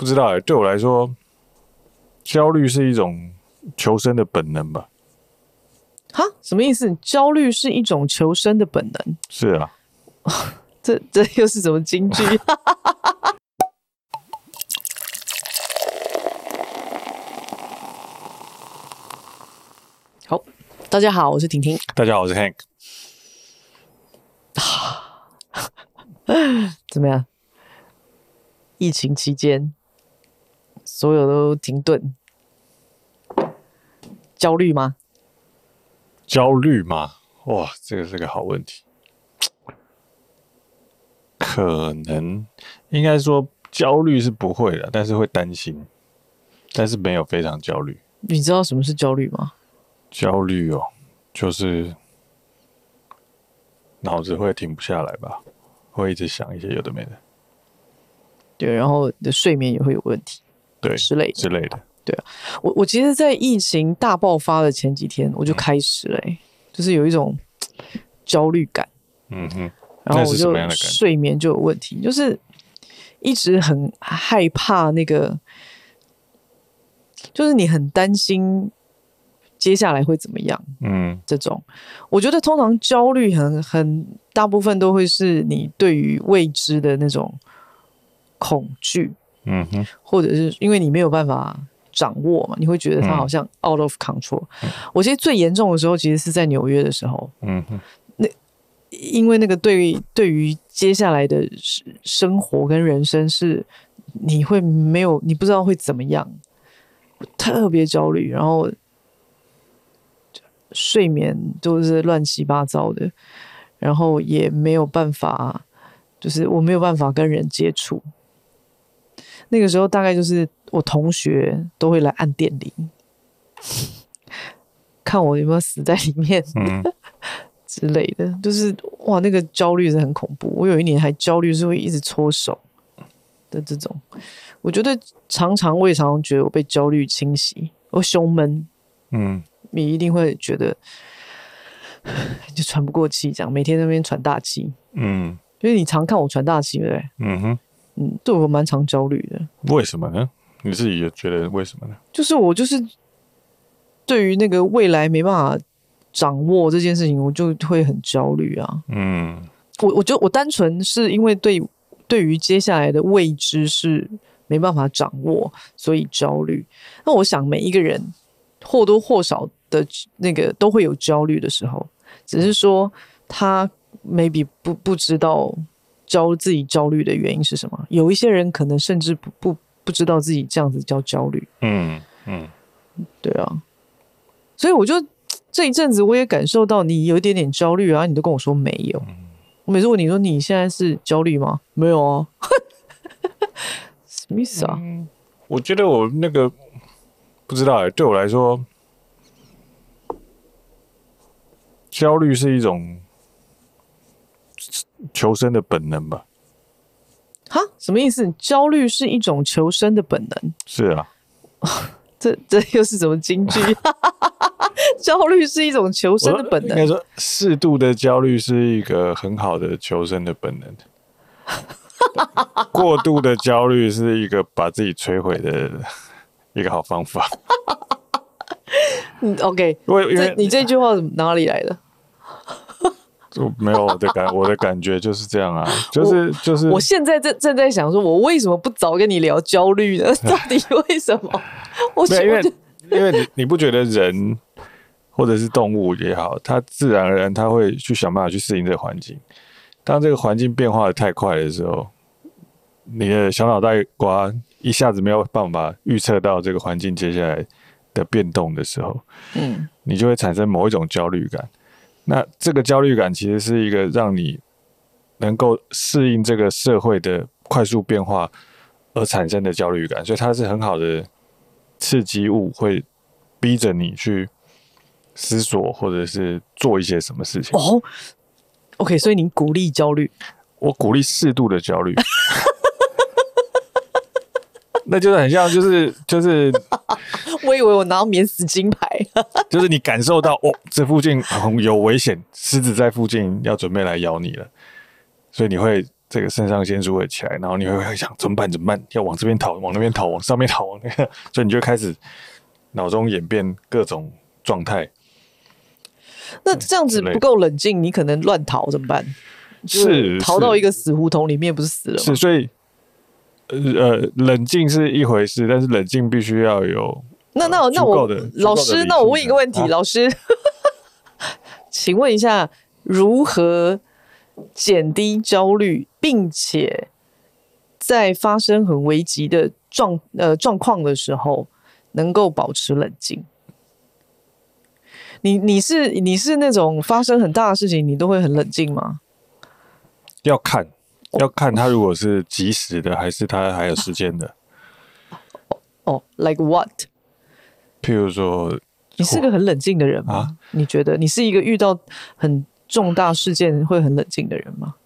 不知道哎、欸，对我来说，焦虑是一种求生的本能吧？哈，什么意思？焦虑是一种求生的本能？是啊，这这又是什么金句？好，大家好，我是婷婷。大家好，我是 Hank。怎么样？疫情期间，所有都停顿，焦虑吗？焦虑吗？哇，这个是个好问题。可能应该说焦虑是不会的，但是会担心，但是没有非常焦虑。你知道什么是焦虑吗？焦虑哦，就是脑子会停不下来吧，会一直想一些有的没的。对，然后你的睡眠也会有问题，对，之类的之类的。对啊，我我其实，在疫情大爆发的前几天，我就开始了、欸嗯，就是有一种焦虑感。嗯哼，然后我就睡眠就有问题，就是一直很害怕那个，就是你很担心接下来会怎么样。嗯，这种我觉得通常焦虑很很大部分都会是你对于未知的那种。恐惧，嗯哼，或者是因为你没有办法掌握嘛，你会觉得它好像 out of control。嗯。我其实最严重的时候，其实是在纽约的时候，嗯哼，那因为那个对于对于接下来的生活跟人生是你会没有你不知道会怎么样，特别焦虑，然后睡眠都是乱七八糟的，然后也没有办法，就是我没有办法跟人接触。那个时候大概就是我同学都会来按电铃，看我有没有死在里面，嗯、之类的，就是哇，那个焦虑是很恐怖。我有一年还焦虑是会一直搓手的这种。我觉得常常我也常常觉得我被焦虑侵袭，我胸闷，嗯，你一定会觉得就喘不过气，这样每天在那边喘大气，嗯，因为你常看我喘大气，对不对？嗯哼。嗯，对我蛮常焦虑的。为什么呢？你自己也觉得为什么呢？就是我就是对于那个未来没办法掌握这件事情，我就会很焦虑啊。嗯，我我觉得我单纯是因为对对于接下来的未知是没办法掌握，所以焦虑。那我想每一个人或多或少的那个都会有焦虑的时候，只是说他 maybe 不不知道。焦自己焦虑的原因是什么？有一些人可能甚至不不不知道自己这样子叫焦虑。嗯嗯，对啊。所以我就这一阵子我也感受到你有一点点焦虑啊，你都跟我说没有。嗯、我每次问你说你现在是焦虑吗？没有啊。什么意思啊、嗯？我觉得我那个不知道哎、欸，对我来说，焦虑是一种。求生的本能吧？哈，什么意思？焦虑是一种求生的本能？是啊，这这又是什么金句？焦虑是一种求生的本能。应该说，适度的焦虑是一个很好的求生的本能。过度的焦虑是一个把自己摧毁的 一个好方法。嗯，OK，因为因为你这句话哪里来的？就没有我的感，我的感觉就是这样啊，就是就是。我现在正正在想，说我为什么不早跟你聊焦虑呢？到底为什么？我因为因为你你不觉得人或者是动物也好，它自然而然它会去想办法去适应这个环境。当这个环境变化的太快的时候，你的小脑袋瓜一下子没有办法预测到这个环境接下来的变动的时候，嗯，你就会产生某一种焦虑感。那这个焦虑感其实是一个让你能够适应这个社会的快速变化而产生的焦虑感，所以它是很好的刺激物，会逼着你去思索或者是做一些什么事情。哦，OK，所以您鼓励焦虑？我鼓励适度的焦虑。那就是很像，就是就是，我以为我拿到免死金牌，就是你感受到哦，这附近有危险，狮子在附近要准备来咬你了，所以你会这个肾上腺素会起来，然后你会想怎么办？怎么办？要往这边逃，往那边逃，往上面逃，往那个，所以你就开始脑中演变各种状态。那这样子不够冷静，你可能乱逃怎么办？是逃到一个死胡同里面，不是死了吗？是，所以呃，冷静是一回事，但是冷静必须要有。那那那我老师，那我问一个问题，啊、老师，请问一下，如何减低焦虑，并且在发生很危急的状呃状况的时候，能够保持冷静？你你是你是那种发生很大的事情，你都会很冷静吗？要看，要看他如果是及时的，还是他还有时间的。哦，like what？譬如说，你是个很冷静的人吗？啊？你觉得你是一个遇到很重大事件会很冷静的人吗？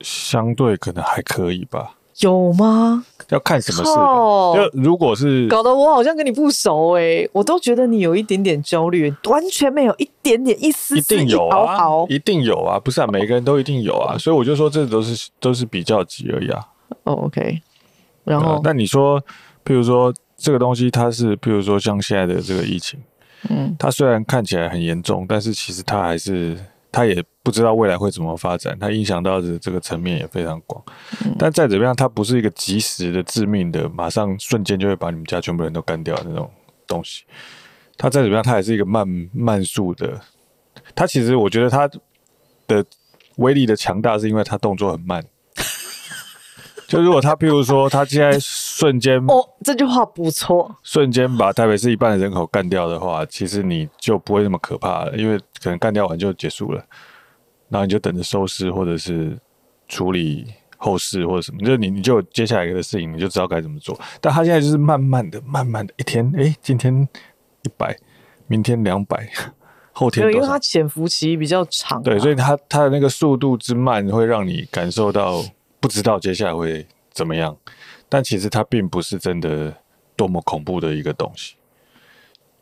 相对可能还可以吧。有吗？要看什么事。就如果是搞得我好像跟你不熟哎、欸，我都觉得你有一点点焦虑，完全没有一点点一丝丝。一定有啊，一定有啊，不是啊，每个人都一定有啊，所以我就说这都是都是比较级而已啊。哦，OK。然后，那你说，譬如说这个东西，它是譬如说像现在的这个疫情，嗯，它虽然看起来很严重，但是其实它还是。它也不知道未来会怎么发展，它影响到的这个层面也非常广。但再怎么样，它不是一个及时的致命的，马上瞬间就会把你们家全部人都干掉的那种东西。它再怎么样，它还是一个慢慢速的。它其实我觉得它的威力的强大，是因为它动作很慢。就如果他，譬如说，他现在瞬间哦，这句话不错，瞬间把台北市一半的人口干掉的话，其实你就不会那么可怕了，因为可能干掉完就结束了，然后你就等着收尸或者是处理后事或者什么，就你你就接下来的事情你就知道该怎么做。但他现在就是慢慢的、慢慢的，一天哎，今天一百，明天两百，后天对因为它潜伏期比较长，对，所以它它的那个速度之慢会让你感受到。不知道接下来会怎么样，但其实它并不是真的多么恐怖的一个东西。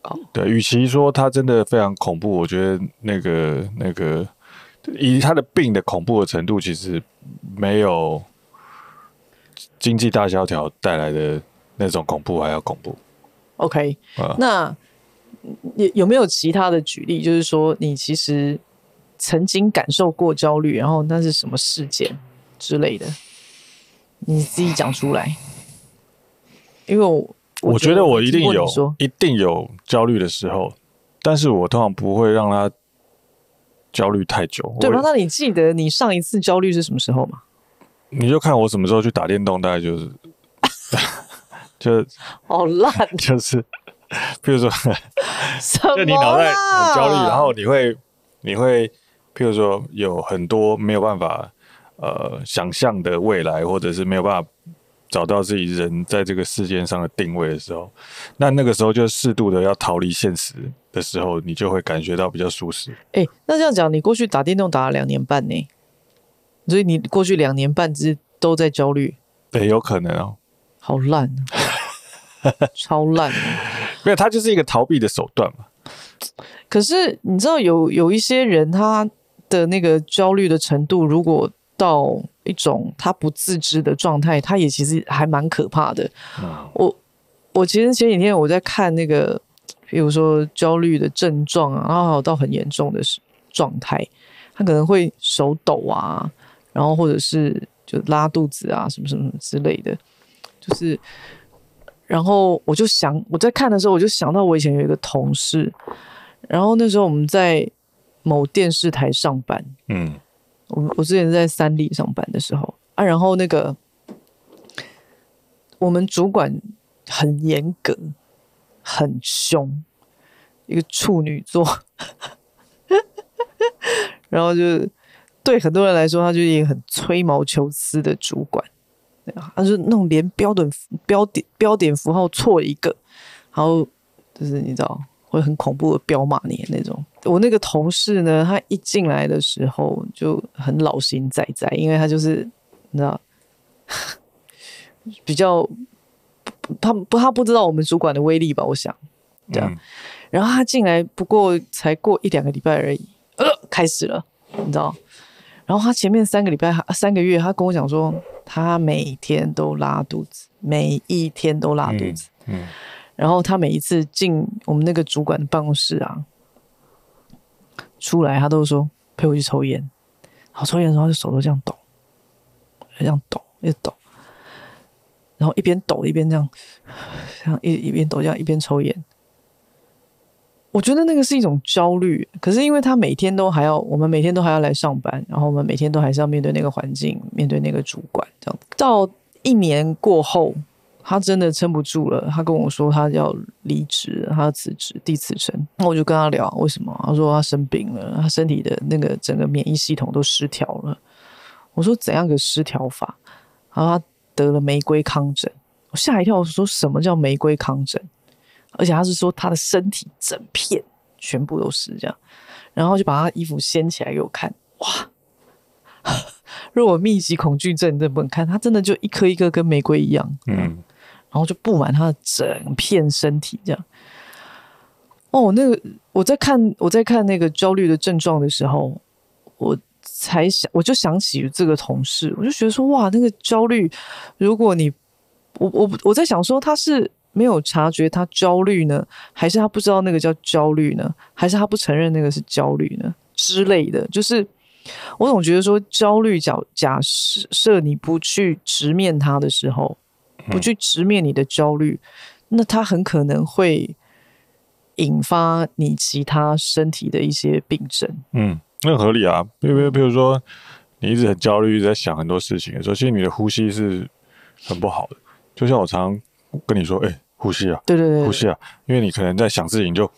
Oh. 对，与其说它真的非常恐怖，我觉得那个那个以他的病的恐怖的程度，其实没有经济大萧条带来的那种恐怖还要恐怖。OK，、uh. 那有有没有其他的举例？就是说，你其实曾经感受过焦虑，然后那是什么事件？之类的，你自己讲出来，因为我我，我觉得我一定有，一定有焦虑的时候，但是我通常不会让他焦虑太久。对吧？那你记得你上一次焦虑是什么时候吗？你就看我什么时候去打电动，大概就是，就好烂，就是，比如说，就你脑袋很焦虑，然后你会，你会，譬如说有很多没有办法。呃，想象的未来，或者是没有办法找到自己人在这个世界上的定位的时候，那那个时候就适度的要逃离现实的时候，你就会感觉到比较舒适。哎、欸，那这样讲，你过去打电动打了两年半呢，所以你过去两年半之都在焦虑？对，有可能哦。好烂，超烂。因为它就是一个逃避的手段嘛。可是你知道有有一些人他的那个焦虑的程度，如果到一种他不自知的状态，他也其实还蛮可怕的。嗯、我我其实前几天我在看那个，比如说焦虑的症状啊，然后到很严重的状态，他可能会手抖啊，然后或者是就拉肚子啊，什么什么什么之类的。就是，然后我就想我在看的时候，我就想到我以前有一个同事，然后那时候我们在某电视台上班，嗯。我我之前在三立上班的时候啊，然后那个我们主管很严格，很凶，一个处女座，然后就对很多人来说，他就是一个很吹毛求疵的主管，他是那种连标准标点标点符号错一个，然后就是你知道。会很恐怖的彪骂你那种。我那个同事呢，他一进来的时候就很老心在在，因为他就是你知道，比较他不他不知道我们主管的威力吧？我想这样。嗯、然后他进来不过才过一两个礼拜而已，呃，开始了，你知道。然后他前面三个礼拜、三个月，他跟我讲说，他每天都拉肚子，每一天都拉肚子。嗯。嗯，然后他每一次进我们那个主管的办公室啊，出来他都说陪我去抽烟。然后抽烟的时候，就手都这样抖，这样抖，一直抖。然后一边抖一边这样，像一一边抖这样一边抽烟。我觉得那个是一种焦虑，可是因为他每天都还要，我们每天都还要来上班，然后我们每天都还是要面对那个环境，面对那个主管，这样。到一年过后，他真的撑不住了，他跟我说他要离职，他要辞职，递辞呈。那我就跟他聊为什么，他说他生病了，他身体的那个整个免疫系统都失调了。我说怎样个失调法？然后他得了玫瑰糠疹，我吓一跳，我说什么叫玫瑰糠疹？而且他是说他的身体整片全部都是这样，然后就把他衣服掀起来给我看，哇！如果密集恐惧症这不能看，他真的就一颗一颗跟玫瑰一样，嗯，然后就布满他的整片身体这样。哦，那个我在看我在看那个焦虑的症状的时候，我才想我就想起这个同事，我就觉得说哇，那个焦虑，如果你我我我在想说他是。没有察觉他焦虑呢，还是他不知道那个叫焦虑呢？还是他不承认那个是焦虑呢？之类的，就是我总觉得说焦虑，假假设你不去直面它的时候，不去直面你的焦虑，那它很可能会引发你其他身体的一些病症。嗯，那合理啊。比如，比如说你一直很焦虑，一直在想很多事情的时候，其实你的呼吸是很不好的。就像我常跟你说，哎、欸。呼吸啊，对对对，呼吸啊，因为你可能在想事情，就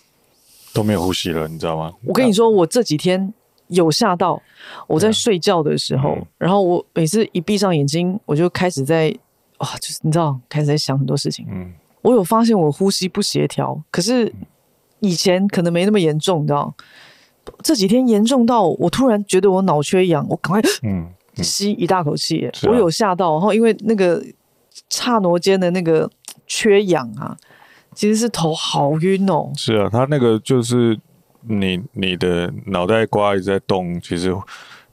都没有呼吸了，你知道吗？我跟你说，我这几天有吓到，我在睡觉的时候，嗯、然后我每次一闭上眼睛，我就开始在哇，就是你知道，开始在想很多事情。嗯，我有发现我呼吸不协调，可是以前可能没那么严重，你知道？这几天严重到我突然觉得我脑缺氧，我赶快嗯吸一大口气，嗯、我有吓到，然后因为那个刹那间的那个。缺氧啊，其实是头好晕哦。是啊，他那个就是你你的脑袋瓜一直在动，其实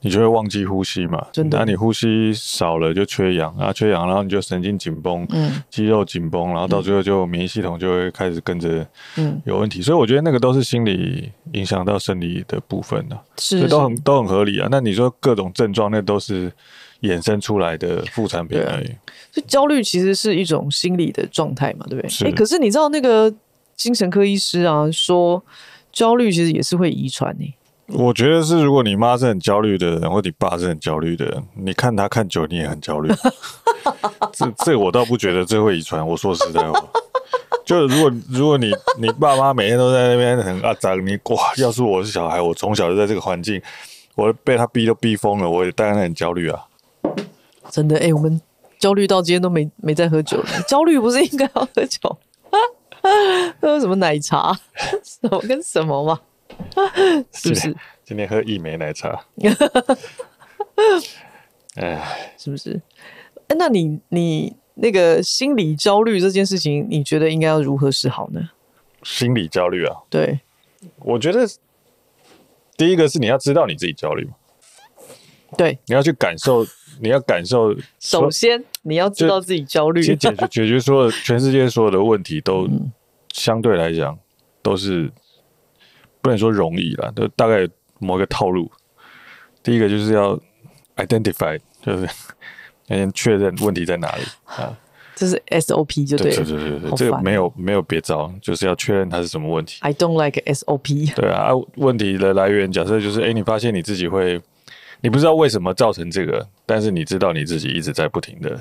你就会忘记呼吸嘛。真的，那你呼吸少了就缺氧啊，缺氧，然后你就神经紧绷，嗯，肌肉紧绷，然后到最后就免疫系统就会开始跟着嗯有问题。嗯、所以我觉得那个都是心理影响到生理的部分的、啊，是，是，都很都很合理啊。那你说各种症状，那都是。衍生出来的副产品而已。所以焦虑其实是一种心理的状态嘛，对不对？哎、欸。可是你知道那个精神科医师啊说，焦虑其实也是会遗传呢。我觉得是，如果你妈是很焦虑的人，或你爸是很焦虑的人，你看他看久，你也很焦虑。这这我倒不觉得这会遗传。我说实在话，就如果如果你你爸妈每天都在那边很阿脏，你哇，要是我是小孩，我从小就在这个环境，我被他逼都逼疯了，我也当然很焦虑啊。真的哎、欸，我们焦虑到今天都没没再喝酒了。焦虑不是应该要喝酒？喝什么奶茶？什么跟什么嘛？是不是？今，天喝一枚奶茶。哎，是不是？哎，那你你那个心理焦虑这件事情，你觉得应该要如何是好呢？心理焦虑啊？对，我觉得第一个是你要知道你自己焦虑嘛。对，你要去感受。你要感受，首先你要知道自己焦虑。解决解决所有全世界所有的问题，都相对来讲都是不能说容易了，就大概某一个套路。第一个就是要 identify，就是 先确认问题在哪里啊。这是 SOP 就对了。对对对对，这个没有没有别招，就是要确认它是什么问题。I don't like SOP。对啊，问题的来源假设就是，哎，你发现你自己会。你不知道为什么造成这个，但是你知道你自己一直在不停的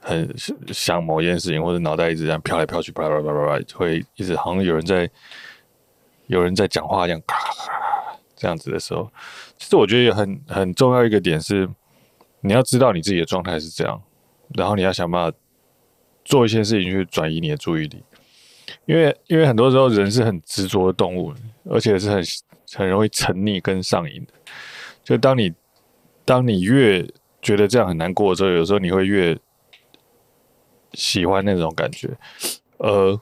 很想某件事情，或者脑袋一直这样飘来飘去，啪啪啪啪啪，会一直好像有人在有人在讲话一样，咔咔咔这样子的时候，其实我觉得也很很重要一个点是，你要知道你自己的状态是这样，然后你要想办法做一些事情去转移你的注意力，因为因为很多时候人是很执着的动物，而且是很很容易沉溺跟上瘾的。就当你，当你越觉得这样很难过的时候，有时候你会越喜欢那种感觉，而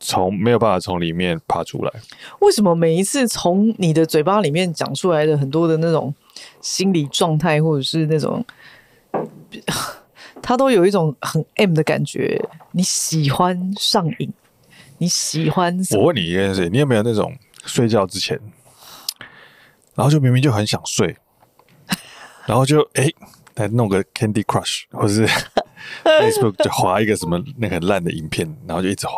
从没有办法从里面爬出来。为什么每一次从你的嘴巴里面讲出来的很多的那种心理状态，或者是那种，他都有一种很 M 的感觉。你喜欢上瘾，你喜欢？我问你一件事，你有没有那种睡觉之前，然后就明明就很想睡，然后就哎。诶来弄个 Candy Crush，或者是 Facebook 就划一个什么那个很烂的影片，然后就一直划，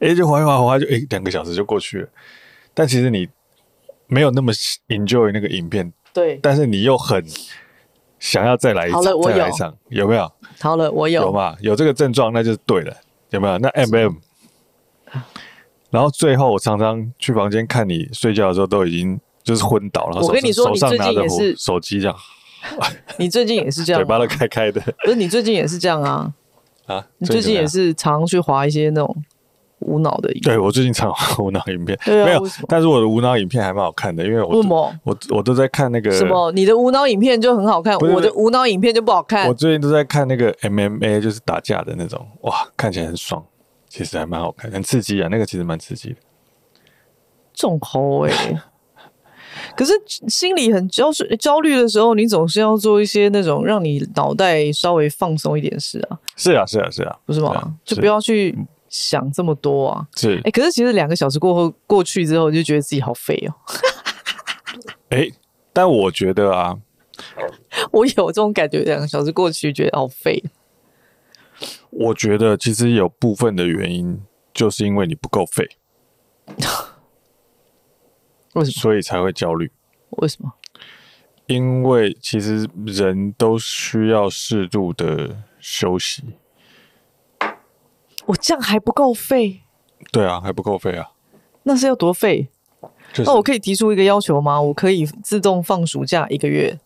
哎，就划一划划就哎，两个小时就过去了。但其实你没有那么 enjoy 那个影片，对，但是你又很想要再来一场，再来一场，有没有？好了，我有，有嘛？有这个症状，那就是对了，有没有？那 MM，然后最后我常常去房间看你睡觉的时候，都已经就是昏倒了。我跟你说，手上拿着是手机这样。你最近也是这样，嘴巴都开开的。不是你最近也是这样啊？啊，你最近也是常常去划一些那种无脑的影片。对，我最近常滑无脑影片，没有。但是我的无脑影片还蛮好看的，因为我我我都在看那个什么？你的无脑影片就很好看，我的无脑影片就不好看。我最近都在看那个 MMA，就是打架的那种，哇，看起来很爽，其实还蛮好看，很刺激啊。那个其实蛮刺激的。重口哎。可是心里很焦焦虑的时候，你总是要做一些那种让你脑袋稍微放松一点事啊。是啊，是啊，是啊，不是吗？啊，就不要去想这么多啊。是。哎，可是其实两个小时过后过去之后，就觉得自己好废哦。哎，但我觉得啊，我有这种感觉，两个小时过去觉得好废。我觉得其实有部分的原因，就是因为你不够废。为什么？所以才会焦虑？为什么？因为其实人都需要适度的休息。我这样还不够费？对啊，还不够费啊。那是要多费？就是、那我可以提出一个要求吗？我可以自动放暑假一个月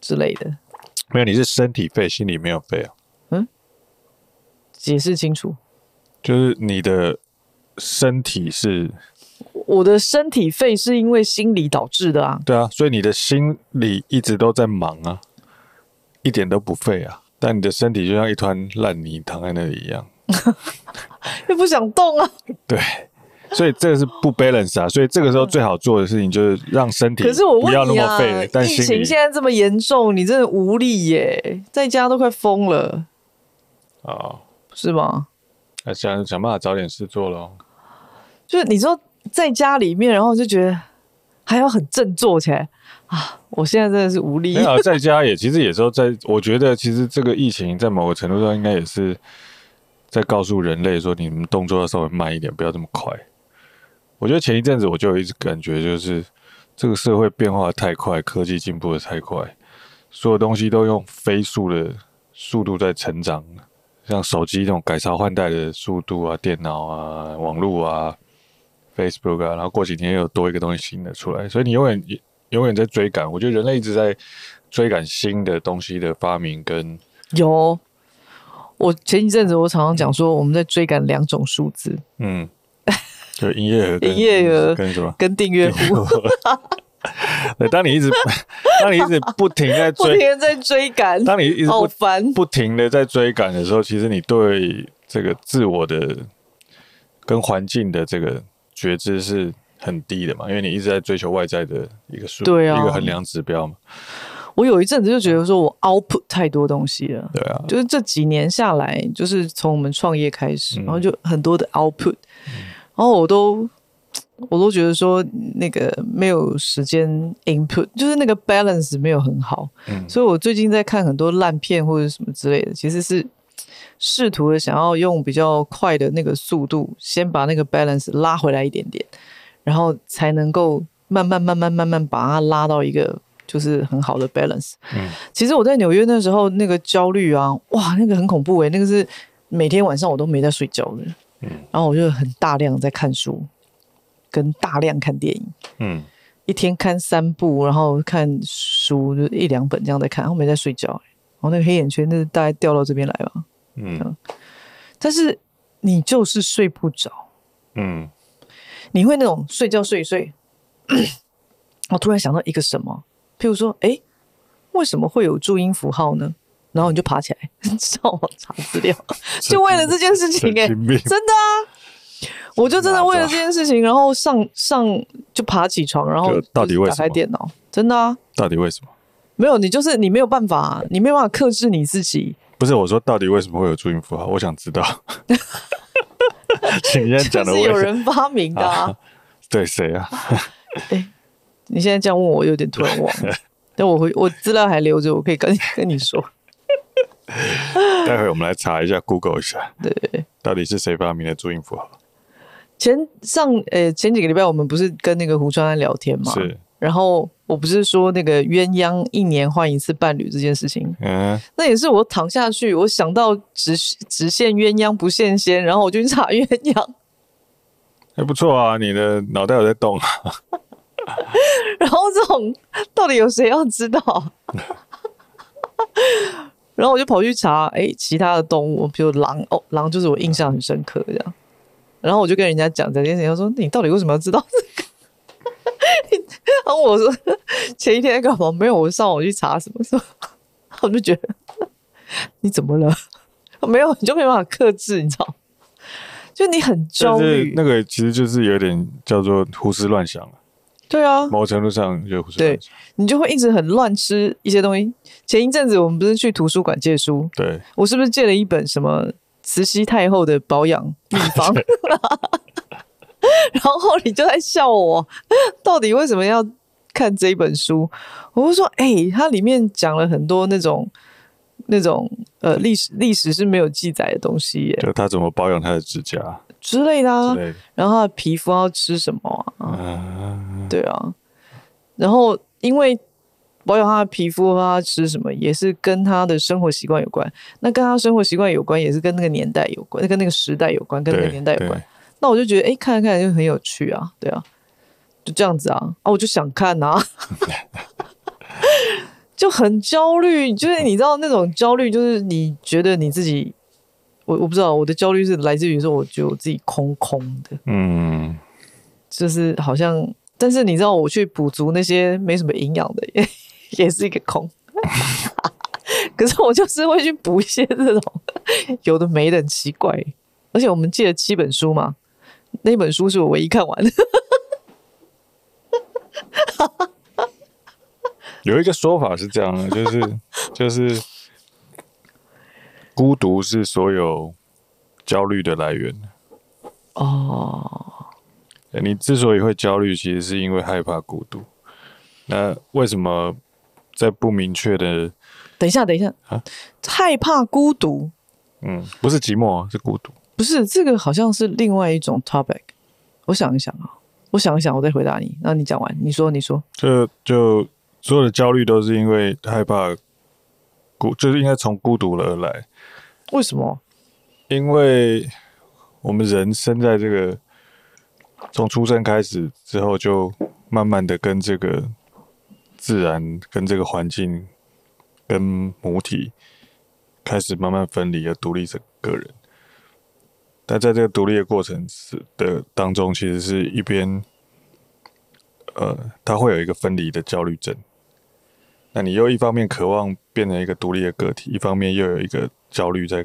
之类的。没有，你是身体费，心里没有费啊。嗯？解释清楚。就是你的身体是。我的身体废是因为心理导致的啊。对啊，所以你的心里一直都在忙啊，一点都不废啊。但你的身体就像一团烂泥躺在那里一样，又不想动啊。对，所以这个是不 balance 啊。所以这个时候最好做的事情就是让身体不要那么废。啊、但疫情现在这么严重，你真的无力耶，在家都快疯了。哦，是吗？那想想办法找点事做喽。就是你说。在家里面，然后就觉得还要很振作起来啊！我现在真的是无力。在家也，其实有时候在，我觉得其实这个疫情在某个程度上应该也是在告诉人类说，你们动作要稍微慢一点，不要这么快。我觉得前一阵子我就有一直感觉，就是这个社会变化太快，科技进步的太快，所有东西都用飞速的速度在成长，像手机那种改朝换代的速度啊，电脑啊，网络啊。Facebook 啊，然后过几天又有多一个东西新的出来，所以你永远永远在追赶。我觉得人类一直在追赶新的东西的发明跟有。我前一阵子我常常讲说，我们在追赶两种数字，嗯，就营业额、营业额跟什么？跟订阅户。对，当你一直当你一直不停在 追，不停在追赶，当你一直好烦，不停的在追赶的时候，其实你对这个自我的跟环境的这个。觉知是很低的嘛，因为你一直在追求外在的一个数，对啊，一个衡量指标嘛。我有一阵子就觉得说我 output 太多东西了，对啊，就是这几年下来，就是从我们创业开始，嗯、然后就很多的 output，、嗯、然后我都我都觉得说那个没有时间 input，就是那个 balance 没有很好，嗯，所以我最近在看很多烂片或者什么之类的，其实是。试图的想要用比较快的那个速度，先把那个 balance 拉回来一点点，然后才能够慢慢慢慢慢慢把它拉到一个就是很好的 balance。嗯，其实我在纽约那时候那个焦虑啊，哇，那个很恐怖诶、欸，那个是每天晚上我都没在睡觉的。嗯，然后我就很大量在看书，跟大量看电影。嗯，一天看三部，然后看书就一两本这样在看，然后没在睡觉、欸。然后那个黑眼圈，那大概掉到这边来吧。嗯，但是你就是睡不着，嗯，你会那种睡觉睡一睡，我突然想到一个什么，譬如说，哎，为什么会有注音符号呢？然后你就爬起来 上网查资料，就为了这件事情，哎，真的啊，我就真的为了这件事情，然后上上就爬起床，然后到底为什么？打开电脑，真的啊？到底为什么？没有，你就是你没有办法，你没有办法克制你自己。不是我说，到底为什么会有注音符号？我想知道。请先讲的，是有人发明的啊？啊对，谁啊？哎、欸，你现在这样问我，有点突然忘了。但我会，我资料还留着，我可以跟你跟你说。待会我们来查一下，Google 一下，对，到底是谁发明的注音符号？前上呃、欸、前几个礼拜，我们不是跟那个胡川安聊天吗？是。然后我不是说那个鸳鸯一年换一次伴侣这件事情，嗯，那也是我躺下去，我想到只只羡鸳鸯不羡仙，然后我就去查鸳鸯，还不错啊，你的脑袋有在动啊。然后这种到底有谁要知道？然后我就跑去查，哎，其他的动物，比如狼，哦，狼就是我印象很深刻这样。然后我就跟人家讲这件事情，他说你到底为什么要知道这个？然后我说前一天干嘛？没有，我上网去查什么什么，我就觉得 你怎么了？没有，你就没办法克制，你知道？就你很焦虑，那个其实就是有点叫做胡思乱想。对啊，某程度上就胡思乱想，对，你就会一直很乱吃一些东西。前一阵子我们不是去图书馆借书，对，我是不是借了一本什么慈禧太后的保养秘方？然后你就在笑我，到底为什么要看这一本书？我就说，哎、欸，它里面讲了很多那种那种呃历史历史是没有记载的东西耶，就他怎么保养他的指甲之类的啊，然后他的皮肤要吃什么啊？嗯、对啊，然后因为保养他的皮肤，他吃什么也是跟他的生活习惯有关。那跟他生活习惯有关，也是跟那个年代有关，跟那个时代有关，跟那个年代有关。那我就觉得，哎、欸，看看就很有趣啊，对啊，就这样子啊，啊，我就想看啊，就很焦虑，就是你知道那种焦虑，就是你觉得你自己，我我不知道，我的焦虑是来自于说，我觉得我自己空空的，嗯，就是好像，但是你知道，我去补足那些没什么营养的，也也是一个空，可是我就是会去补一些这种 有的没的，很奇怪，而且我们借了七本书嘛。那本书是我唯一看完的。有一个说法是这样的，就是就是孤独是所有焦虑的来源。哦，你之所以会焦虑，其实是因为害怕孤独。那为什么在不明确的？等一下，等一下啊！害怕孤独？嗯，不是寂寞，是孤独。不是这个，好像是另外一种 topic。我想一想啊，我想一想，我再回答你。那你讲完，你说，你说，就就所有的焦虑都是因为害怕孤，就是应该从孤独而来。为什么？因为我们人生在这个从出生开始之后，就慢慢的跟这个自然、跟这个环境、跟母体开始慢慢分离，而独立成个人。但在这个独立的过程是的当中，其实是一边，呃，他会有一个分离的焦虑症。那你又一方面渴望变成一个独立的个体，一方面又有一个焦虑在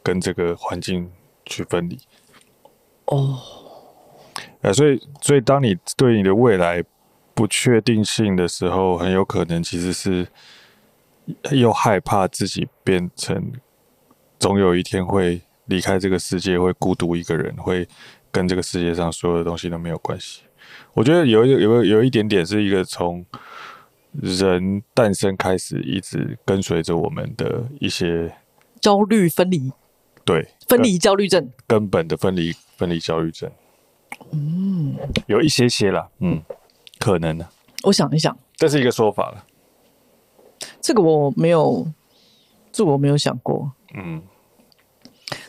跟这个环境去分离。哦，呃，所以，所以当你对你的未来不确定性的时候，很有可能其实是又害怕自己变成，总有一天会。离开这个世界会孤独一个人，会跟这个世界上所有的东西都没有关系。我觉得有一有有一点点是一个从人诞生开始一直跟随着我们的一些焦虑分离，对，分离焦虑症，根本的分离分离焦虑症。嗯，有一些些啦，嗯，可能呢。我想一想，这是一个说法了。这个我没有，这个我没有想过。嗯。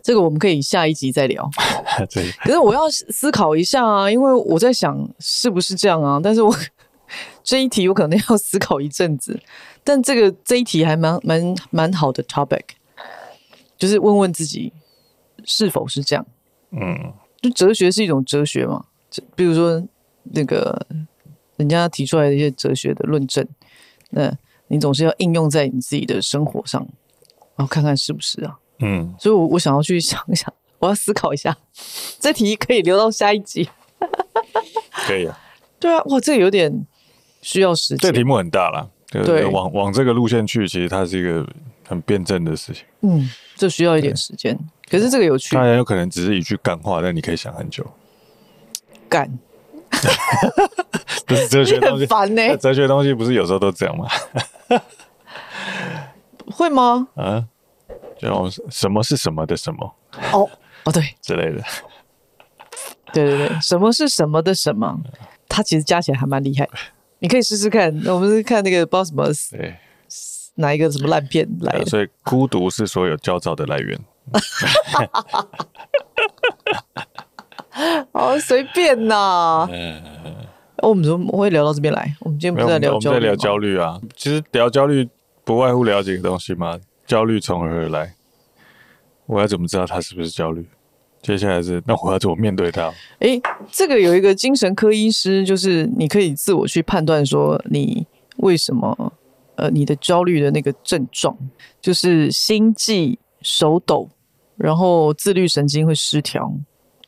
这个我们可以下一集再聊。对，可是我要思考一下啊，因为我在想是不是这样啊？但是我这一题我可能要思考一阵子。但这个这一题还蛮蛮蛮好的 topic，就是问问自己是否是这样。嗯，就哲学是一种哲学嘛？就比如说那个人家提出来的一些哲学的论证，那你总是要应用在你自己的生活上，然后看看是不是啊？嗯，所以我，我我想要去想一想，我要思考一下，这题可以留到下一集。可以啊。对啊，哇，这个有点需要时间。这题目很大了，对，往往这个路线去，其实它是一个很辩证的事情。嗯，这需要一点时间。可是这个有趣，当然有可能只是一句干话，但你可以想很久。干，不是哲学东西，烦呢、欸。哲学东西不是有时候都这样吗？会吗？啊，就什么是什么的什么？哦哦，对，之类的。对对对，什么是什么的什么？它其实加起来还蛮厉害。你可以试试看。我们是看那个不知道什么，对，哪一个什么烂片来的？所以孤独是所有焦躁的来源。哦随便呐、啊。我们怎么会聊到这边来？我们今天不是在聊焦虑？我们在聊焦虑啊。其实聊焦虑不外乎聊几个东西嘛。焦虑从何而来？我要怎么知道他是不是焦虑？接下来是，那我要怎么面对他？诶，这个有一个精神科医师，就是你可以自我去判断说，你为什么呃，你的焦虑的那个症状，就是心悸、手抖，然后自律神经会失调，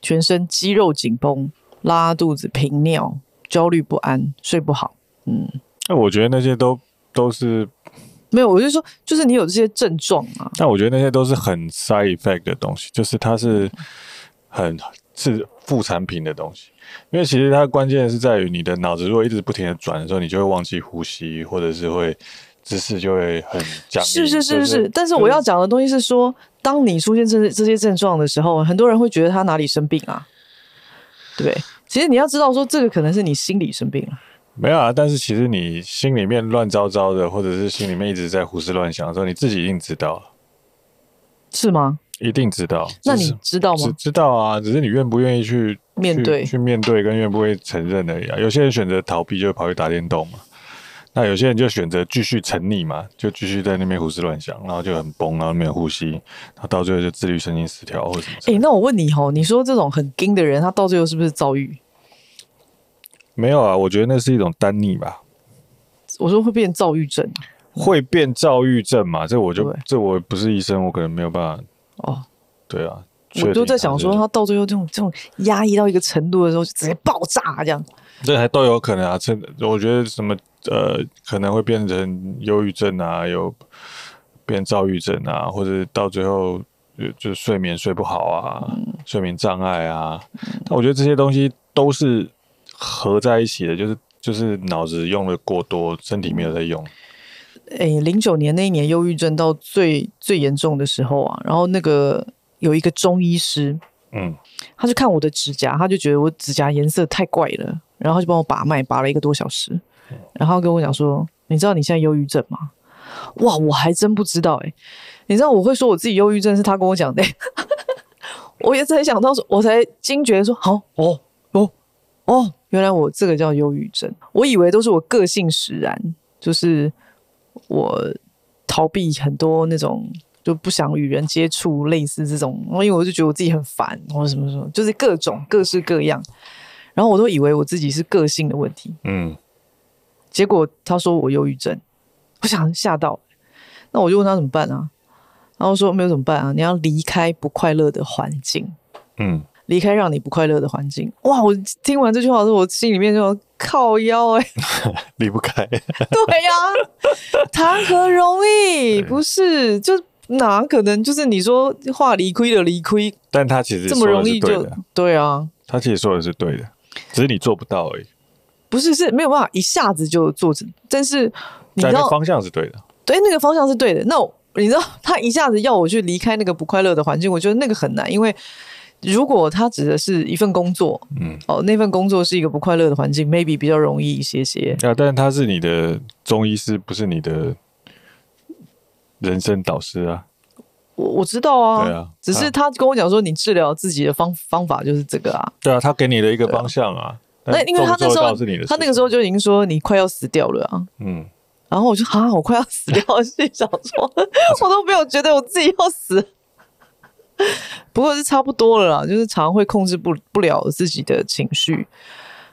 全身肌肉紧绷，拉肚子、频尿、焦虑不安、睡不好。嗯，那我觉得那些都都是。没有，我就说，就是你有这些症状啊。但我觉得那些都是很 side effect 的东西，就是它是很是副产品的东西。因为其实它关键是在于你的脑子如果一直不停的转的时候，你就会忘记呼吸，或者是会姿势就会很僵硬。是是是是，是，但是我要讲的东西是说，当你出现这这些症状的时候，很多人会觉得他哪里生病啊，对不对？其实你要知道说，这个可能是你心理生病了。没有啊，但是其实你心里面乱糟糟的，或者是心里面一直在胡思乱想的时候，你自己一定知道，是吗？一定知道。那你知道吗？知道啊，只是你愿不愿意去面对去，去面对，跟愿不愿意承认而已啊。有些人选择逃避，就跑去打电动嘛。那有些人就选择继续沉溺嘛，就继续在那边胡思乱想，然后就很崩，然后没有呼吸，然后到最后就自律神经失调或者什么。哎、欸，那我问你哦，你说这种很惊的人，他到最后是不是躁郁？没有啊，我觉得那是一种单逆吧。我说会变躁郁症，会变躁郁症嘛？这我就这我不是医生，我可能没有办法。哦，对啊，我都在想说，他到最后这种这种压抑到一个程度的时候，就直接爆炸这样。这还都有可能啊，这我觉得什么呃，可能会变成忧郁症啊，有变躁郁症啊，或者到最后就就睡眠睡不好啊，嗯、睡眠障碍啊。那、嗯、我觉得这些东西都是合在一起的，就是。就是脑子用的过多，身体没有在用。哎、欸，零九年那一年，忧郁症到最最严重的时候啊，然后那个有一个中医师，嗯，他就看我的指甲，他就觉得我指甲颜色太怪了，然后就帮我把脉，拔了一个多小时，然后跟我讲说：“你知道你现在忧郁症吗？”哇，我还真不知道哎、欸，你知道我会说我自己忧郁症是他跟我讲的、欸，我也才想到说，我才惊觉说，好哦哦哦。原来我这个叫忧郁症，我以为都是我个性使然，就是我逃避很多那种就不想与人接触，类似这种，因为我就觉得我自己很烦，或者什么什么，就是各种各式各样，然后我都以为我自己是个性的问题，嗯，结果他说我忧郁症，我想吓到，那我就问他怎么办啊？然后说没有怎么办啊？你要离开不快乐的环境，嗯。离开让你不快乐的环境，哇！我听完这句话之后，我心里面就靠腰哎、欸，离不开。对呀、啊，谈何容易？不是，就哪可能？就是你说话离亏的离亏，但他其实这么容易就对啊。他其实说的是对的，只是你做不到而已。不是，是没有办法一下子就做成，但是你知道方向是对的，对，那个方向是对的。那你知道他一下子要我去离开那个不快乐的环境，我觉得那个很难，因为。如果他指的是一份工作，嗯，哦，那份工作是一个不快乐的环境，maybe 比较容易一些些。啊，但是他是你的中医师，不是你的人生导师啊。我我知道啊，对啊，只是他跟我讲说，你治疗自己的方方法就是这个啊。对啊，他给你的一个方向啊。那、啊、因为他那时候他那个时候就已经说你快要死掉了啊。嗯，然后我就啊，我快要死掉了，心想说，我都没有觉得我自己要死。不过是差不多了啦，就是常会控制不不了自己的情绪。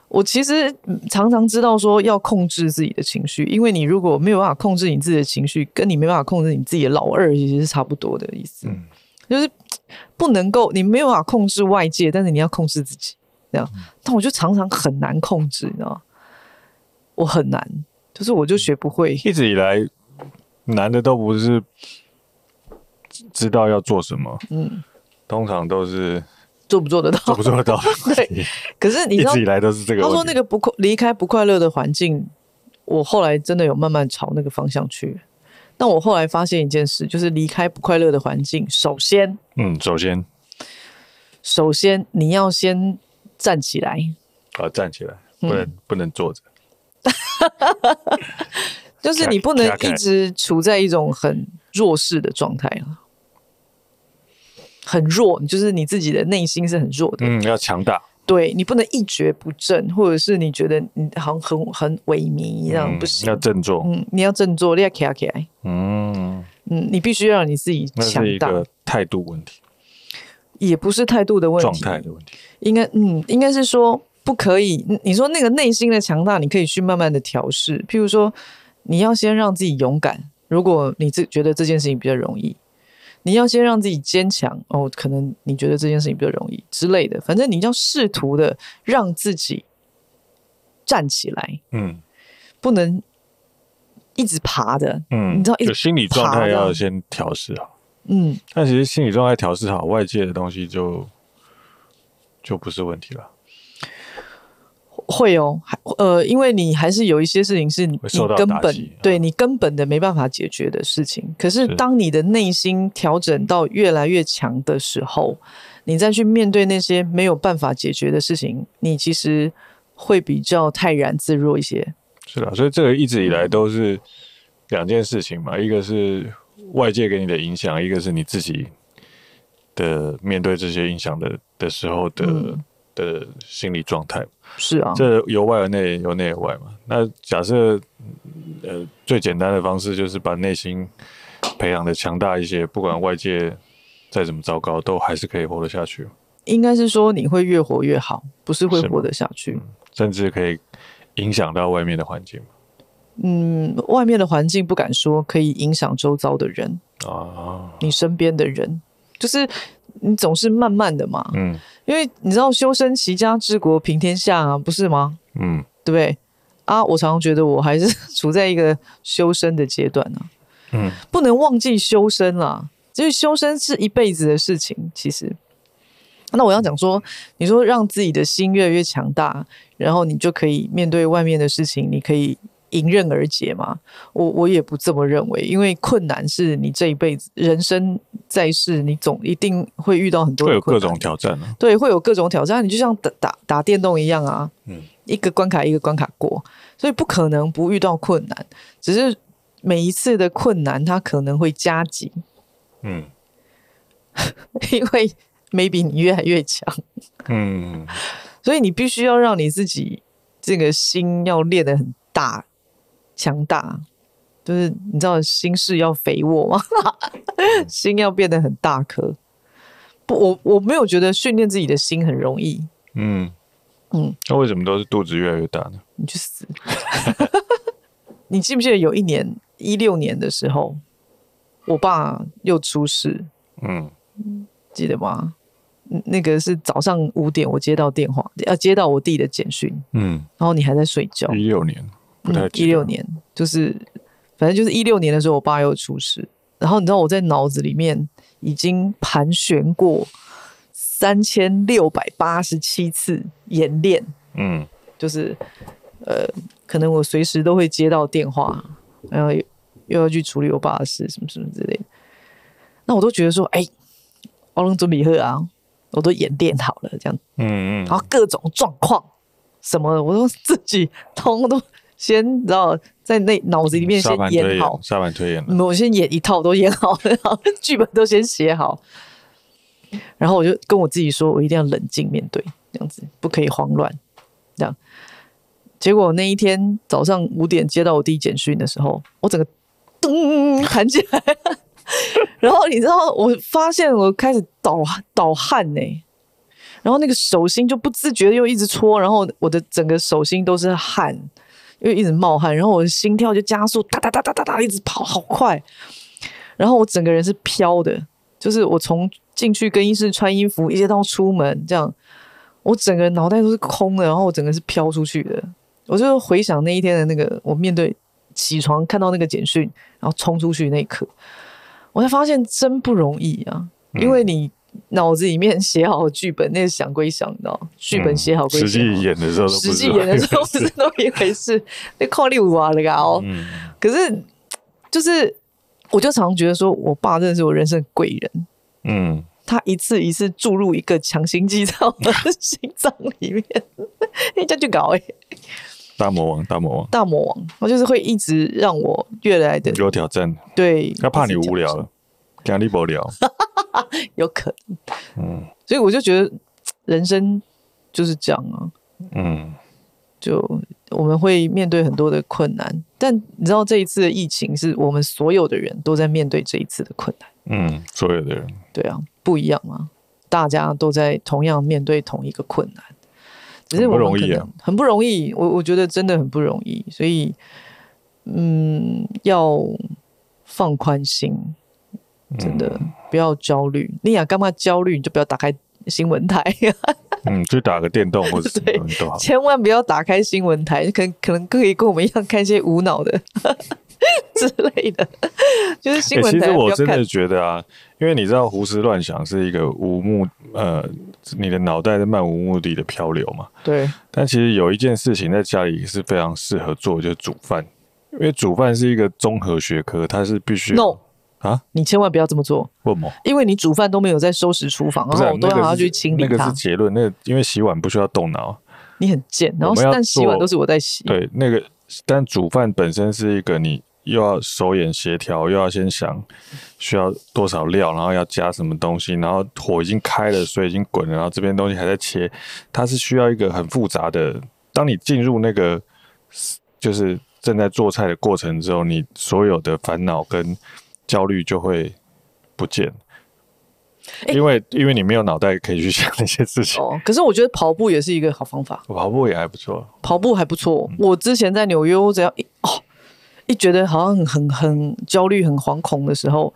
我其实常常知道说要控制自己的情绪，因为你如果没有办法控制你自己的情绪，跟你没办法控制你自己的老二，其实是差不多的意思。嗯，就是不能够，你没有办法控制外界，但是你要控制自己，这样。嗯、但我就常常很难控制，你知道吗？我很难，就是我就学不会。一直以来难的都不是知道要做什么，嗯，通常都是做不做得到，做不做得到。对，可是你一直以来都是这个。他说那个不快离开不快乐的环境，我后来真的有慢慢朝那个方向去。但我后来发现一件事，就是离开不快乐的环境，首先，嗯，首先，首先你要先站起来，啊，站起来，不能、嗯、不能坐着，就是你不能 一直处在一种很弱势的状态啊，很弱，就是你自己的内心是很弱的，嗯，要强大。对，你不能一蹶不振，或者是你觉得你好像很很萎靡这样不行，要振作。嗯，你要振作，你要起来起来。嗯嗯，你必须要让你自己强大。态度问题，也不是态度的问题，状态的问题。应该嗯，应该是说不可以。你说那个内心的强大，你可以去慢慢的调试。譬如说，你要先让自己勇敢。如果你自觉得这件事情比较容易。你要先让自己坚强哦，可能你觉得这件事情比较容易之类的，反正你要试图的让自己站起来，嗯，不能一直爬的，嗯，你知道，就心理状态要先调试好，嗯，但其实心理状态调试好，外界的东西就就不是问题了。会哦，还呃，因为你还是有一些事情是你根本对你根本的没办法解决的事情。可是当你的内心调整到越来越强的时候，你再去面对那些没有办法解决的事情，你其实会比较泰然自若一些。是的，所以这个一直以来都是两件事情嘛，一个是外界给你的影响，一个是你自己的面对这些影响的的时候的。嗯的心理状态。是啊，这由外而内，由内而外嘛。那假设呃，最简单的方式就是把内心培养的强大一些，不管外界再怎么糟糕，都还是可以活得下去。应该是说你会越活越好，不是会活得下去，嗯、甚至可以影响到外面的环境。嗯，外面的环境不敢说，可以影响周遭的人。啊，你身边的人，就是你总是慢慢的嘛，嗯。因为你知道修身齐家治国平天下啊，不是吗？嗯，对不对？啊，我常常觉得我还是处在一个修身的阶段呢、啊。嗯，不能忘记修身啦，因为修身是一辈子的事情。其实，那我要讲说，你说让自己的心越来越强大，然后你就可以面对外面的事情，你可以。迎刃而解嘛？我我也不这么认为，因为困难是你这一辈子人生在世，你总一定会遇到很多会有各种挑战啊。对，会有各种挑战。你就像打打打电动一样啊，嗯，一个关卡一个关卡过，所以不可能不遇到困难，只是每一次的困难它可能会加急，嗯，因为 maybe 你越来越强，嗯，所以你必须要让你自己这个心要练得很大。强大，就是你知道心事要肥沃吗？心要变得很大颗。不，我我没有觉得训练自己的心很容易。嗯嗯，那为什么都是肚子越来越大呢？你去死！你记不记得有一年一六年的时候，我爸又出事？嗯，记得吗？那个是早上五点，我接到电话，要接到我弟的简讯。嗯，然后你还在睡觉。一六年。一六、嗯、年，就是反正就是一六年的时候，我爸又出事。然后你知道我在脑子里面已经盘旋过三千六百八十七次演练，嗯，就是呃，可能我随时都会接到电话，然后又又要去处理我爸的事，什么什么之类的。那我都觉得说，哎、欸，我能准备喝啊，我都演练好了，这样，嗯嗯，然后各种状况什么，我都自己通都。先知道在那脑子里面先演好，沙盘推演。我先演一套都演好了，剧本都先写好，然后我就跟我自己说，我一定要冷静面对，这样子不可以慌乱。这样，结果那一天早上五点接到我第一简讯的时候，我整个噔弹起来，然后你知道，我发现我开始倒倒汗呢，然后那个手心就不自觉的又一直搓，然后我的整个手心都是汗。因为一直冒汗，然后我的心跳就加速，哒哒哒哒哒哒，一直跑好快，然后我整个人是飘的，就是我从进去更衣室穿衣服，一直到出门，这样我整个脑袋都是空的，然后我整个是飘出去的。我就回想那一天的那个，我面对起床看到那个简讯，然后冲出去那一刻，我才发现真不容易啊！因为你脑子里面写好剧本，那是想归想的，剧本写好归写好，实际演的时候，实际演的时候不是那么一回事。那靠你五啊，那个哦，可是就是，我就常常觉得说，我爸真的是我人生贵人。嗯，他一次一次注入一个强心剂在我的心脏里面，哎，这样就搞哎。大魔王，大魔王，大魔王，我就是会一直让我越来的有挑战。对，他怕你无聊了，压力不聊，有可能。嗯，所以我就觉得人生就是这样啊。嗯，就我们会面对很多的困难，但你知道这一次的疫情是我们所有的人都在面对这一次的困难。嗯，所有的人。对啊，不一样嘛，大家都在同样面对同一个困难。只是我们可能很不容易，我我觉得真的很不容易，所以嗯，要放宽心，真的不要焦虑。你想干嘛焦虑？你就不要打开新闻台。嗯，就打个电动或者 对，千万不要打开新闻台，可能可能可以跟我们一样看一些无脑的。之类的，就是新闻、欸。其实我真的觉得啊，因为你知道，胡思乱想是一个无目呃，你的脑袋在漫无目的的漂流嘛。对。但其实有一件事情在家里是非常适合做，就是煮饭。因为煮饭是一个综合学科，它是必须。No 啊！你千万不要这么做。为什么？因为你煮饭都没有在收拾厨房，然后我都要要去清理它。那个是结论。那个因为洗碗不需要动脑。你很贱，然后但洗碗都是我在洗。对，那个但煮饭本身是一个你。又要手眼协调，又要先想需要多少料，然后要加什么东西，然后火已经开了，水已经滚了，然后这边东西还在切，它是需要一个很复杂的。当你进入那个就是正在做菜的过程之后，你所有的烦恼跟焦虑就会不见，因为因为你没有脑袋可以去想那些事情。哦，可是我觉得跑步也是一个好方法，跑步也还不错，跑步还不错。我之前在纽约，我只要一哦。一觉得好像很很很焦虑、很惶恐的时候，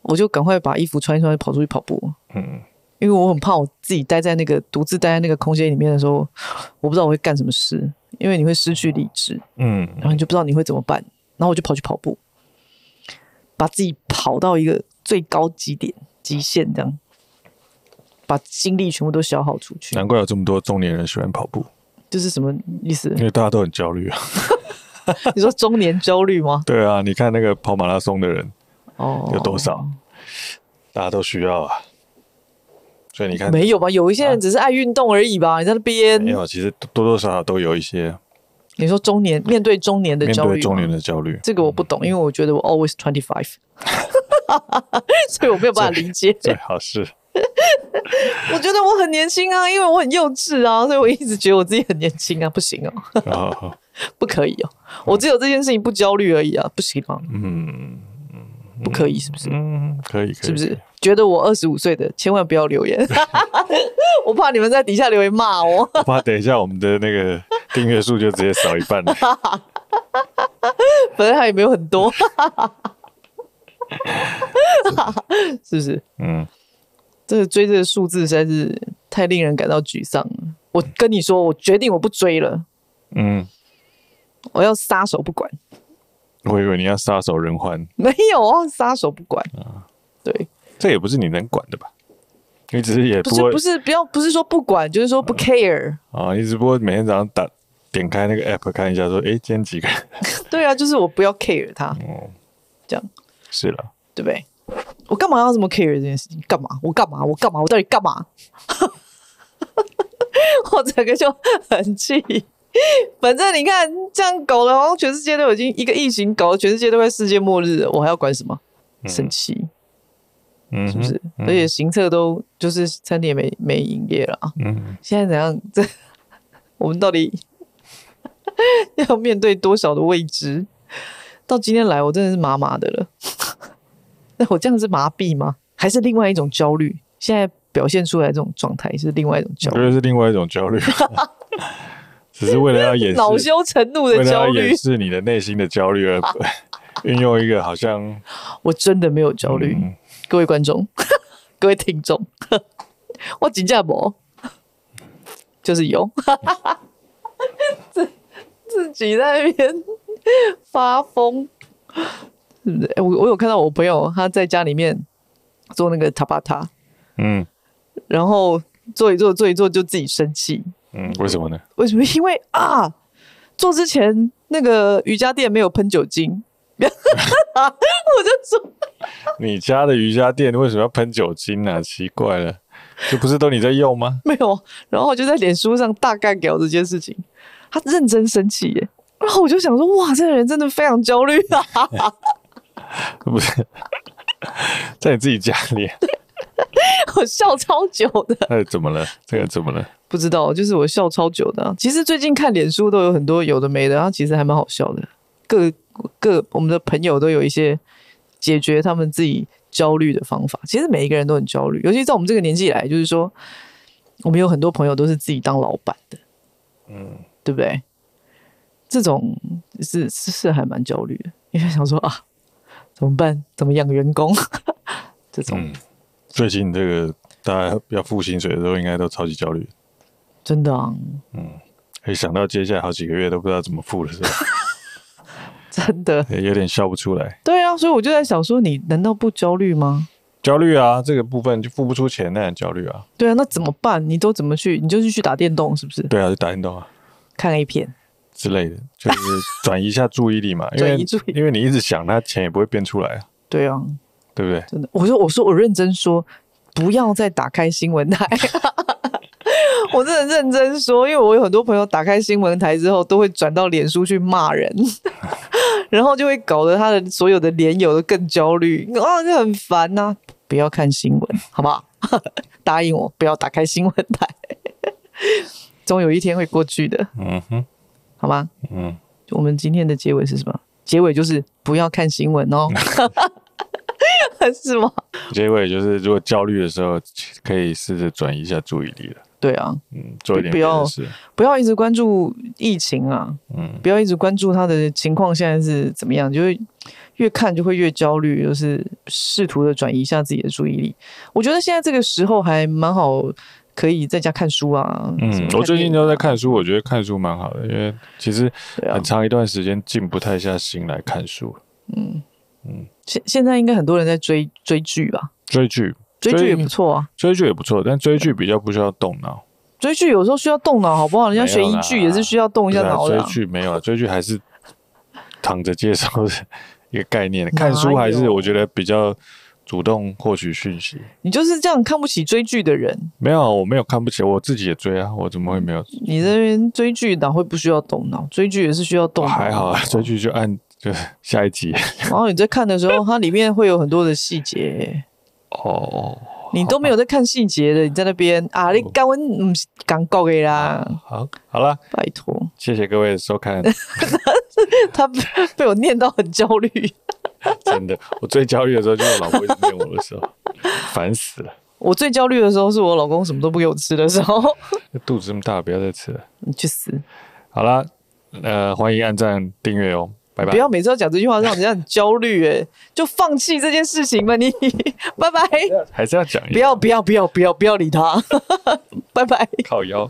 我就赶快把衣服穿一穿，跑出去跑步。嗯，因为我很怕我自己待在那个独自待在那个空间里面的时候，我不知道我会干什么事，因为你会失去理智。嗯，然后你就不知道你会怎么办。然后我就跑去跑步，把自己跑到一个最高极点、极限，这样把精力全部都消耗出去。难怪有这么多中年人喜欢跑步，这是什么意思？因为大家都很焦虑啊。你说中年焦虑吗？对啊，你看那个跑马拉松的人哦，有多少？Oh. 大家都需要啊。所以你看，没有吧？有一些人只是爱运动而已吧？啊、你在那边没有，其实多多少少都有一些。你说中年面对中年的焦虑，面对中年的焦虑，这个我不懂，因为我觉得我 always twenty five，所以我没有办法理解。最好是，我觉得我很年轻啊，因为我很幼稚啊，所以我一直觉得我自己很年轻啊，不行哦。Oh. 不可以哦，我只有这件事情不焦虑而已啊，不行吗？嗯，不可以是不是？嗯，可以，是不是？觉得我二十五岁的，千万不要留言，我怕你们在底下留言骂我，我怕等一下我们的那个订阅数就直接少一半了。本来还也没有很多，是不是？嗯，这个追这个数字实在是太令人感到沮丧了。我跟你说，我决定我不追了。嗯。我要撒手不管，我以为你要撒手人寰，没有啊，撒手不管啊，对，这也不是你能管的吧？你只是也不，不是不是不要不是说不管，就是说不 care 啊，你只不过每天早上打点开那个 app 看一下，说，哎，今天几个人？对啊，就是我不要 care 他，哦，这样是了，对不对？我干嘛要这么 care 这件事情？干嘛？我干嘛？我干嘛？我到底干嘛？我整个就很气。反正你看这样搞的，好像全世界都已经一个疫情搞得全世界都快世界末日了，我还要管什么？生气，嗯，是不是？嗯、而且行测都就是餐厅也没没营业了啊。嗯，现在怎样？这我们到底 要面对多少的未知？到今天来，我真的是麻麻的了。那我这样是麻痹吗？还是另外一种焦虑？现在表现出来这种状态是另外一种焦虑？我觉得是另外一种焦虑。只是为了要掩饰恼羞成怒的焦虑，掩饰你的内心的焦虑而运用一个好像我真的没有焦虑，各位观众，各位听众，我真的没，就是有，自自己在那边发疯？我我有看到我朋友他在家里面做那个塔巴塔，嗯，然后做一做做一做就自己生气，嗯，为什么呢？为什么？因为啊，做之前那个瑜伽垫没有喷酒精。我就说，你家的瑜伽垫为什么要喷酒精呢、啊？奇怪了，这不是都你在用吗？没有，然后我就在脸书上大概聊这件事情，他认真生气耶，然后我就想说，哇，这个人真的非常焦虑啊！不是，在你自己家里，我笑超久的。哎，怎么了？这个怎么了？不知道，就是我笑超久的、啊。其实最近看脸书都有很多有的没的，然后其实还蛮好笑的。各各我们的朋友都有一些解决他们自己焦虑的方法。其实每一个人都很焦虑，尤其在我们这个年纪来，就是说，我们有很多朋友都是自己当老板的，嗯，对不对？这种是是是还蛮焦虑的，因为想说啊，怎么办？怎么养员工？这种、嗯、最近这个大家要付薪水的时候，应该都超级焦虑。真的啊，嗯，一想到接下来好几个月都不知道怎么付了，是吧。真的有点笑不出来。对啊，所以我就在想说，你难道不焦虑吗？焦虑啊，这个部分就付不出钱，那很焦虑啊。对啊，那怎么办？你都怎么去？你就是去打电动，是不是？对啊，就打电动啊，看 A 片之类的，就是转移一下注意力嘛。因为，因为你一直想，那钱也不会变出来啊。对啊，对不对？真的，我说，我说，我认真说，不要再打开新闻台。我真的认真说，因为我有很多朋友打开新闻台之后，都会转到脸书去骂人。然后就会搞得他的所有的连友都更焦虑啊，就很烦呐、啊！不要看新闻，好不好？答应我，不要打开新闻台，总有一天会过去的。嗯哼，好吗？嗯，我们今天的结尾是什么？结尾就是不要看新闻哦，是吗？结尾就是如果焦虑的时候，可以试着转移一下注意力了。对啊，嗯，做一点不要不要一直关注疫情啊，嗯，不要一直关注他的情况现在是怎么样，就会越看就会越焦虑，就是试图的转移一下自己的注意力。我觉得现在这个时候还蛮好，可以在家看书啊。嗯，我最近都在看书，我觉得看书蛮好的，因为其实很长一段时间静不太下心来看书。嗯嗯，现现在应该很多人在追追剧吧？追剧。追剧也不错啊，追剧也不错，但追剧比较不需要动脑。追剧有时候需要动脑，好不好？人家悬疑剧也是需要动一下脑的。追剧没有啊，追剧还是躺着接受的 一个概念。看书还是我觉得比较主动获取讯息。你就是这样看不起追剧的人？没有，我没有看不起，我自己也追啊，我怎么会没有？你这边追剧哪会不需要动脑？追剧也是需要动脑。还好啊，追剧就按就下一集。然后你在看的时候，它里面会有很多的细节。哦，你都没有在看细节的，你在那边啊？你刚问嗯，刚告给啦。好，好了，拜托，谢谢各位的收看。他被我念到很焦虑，真的，我最焦虑的时候就是我老婆一直念我的时候，烦死了。我最焦虑的时候是我老公什么都不给我吃的时候。肚子这么大，不要再吃了。你去死！好了，呃，欢迎按赞订阅哦。拜拜，不要每次都讲这句话，让人家很焦虑哎，就放弃这件事情吧。你拜拜，还是要讲，不要不要不要不要不要理他，拜拜，靠腰。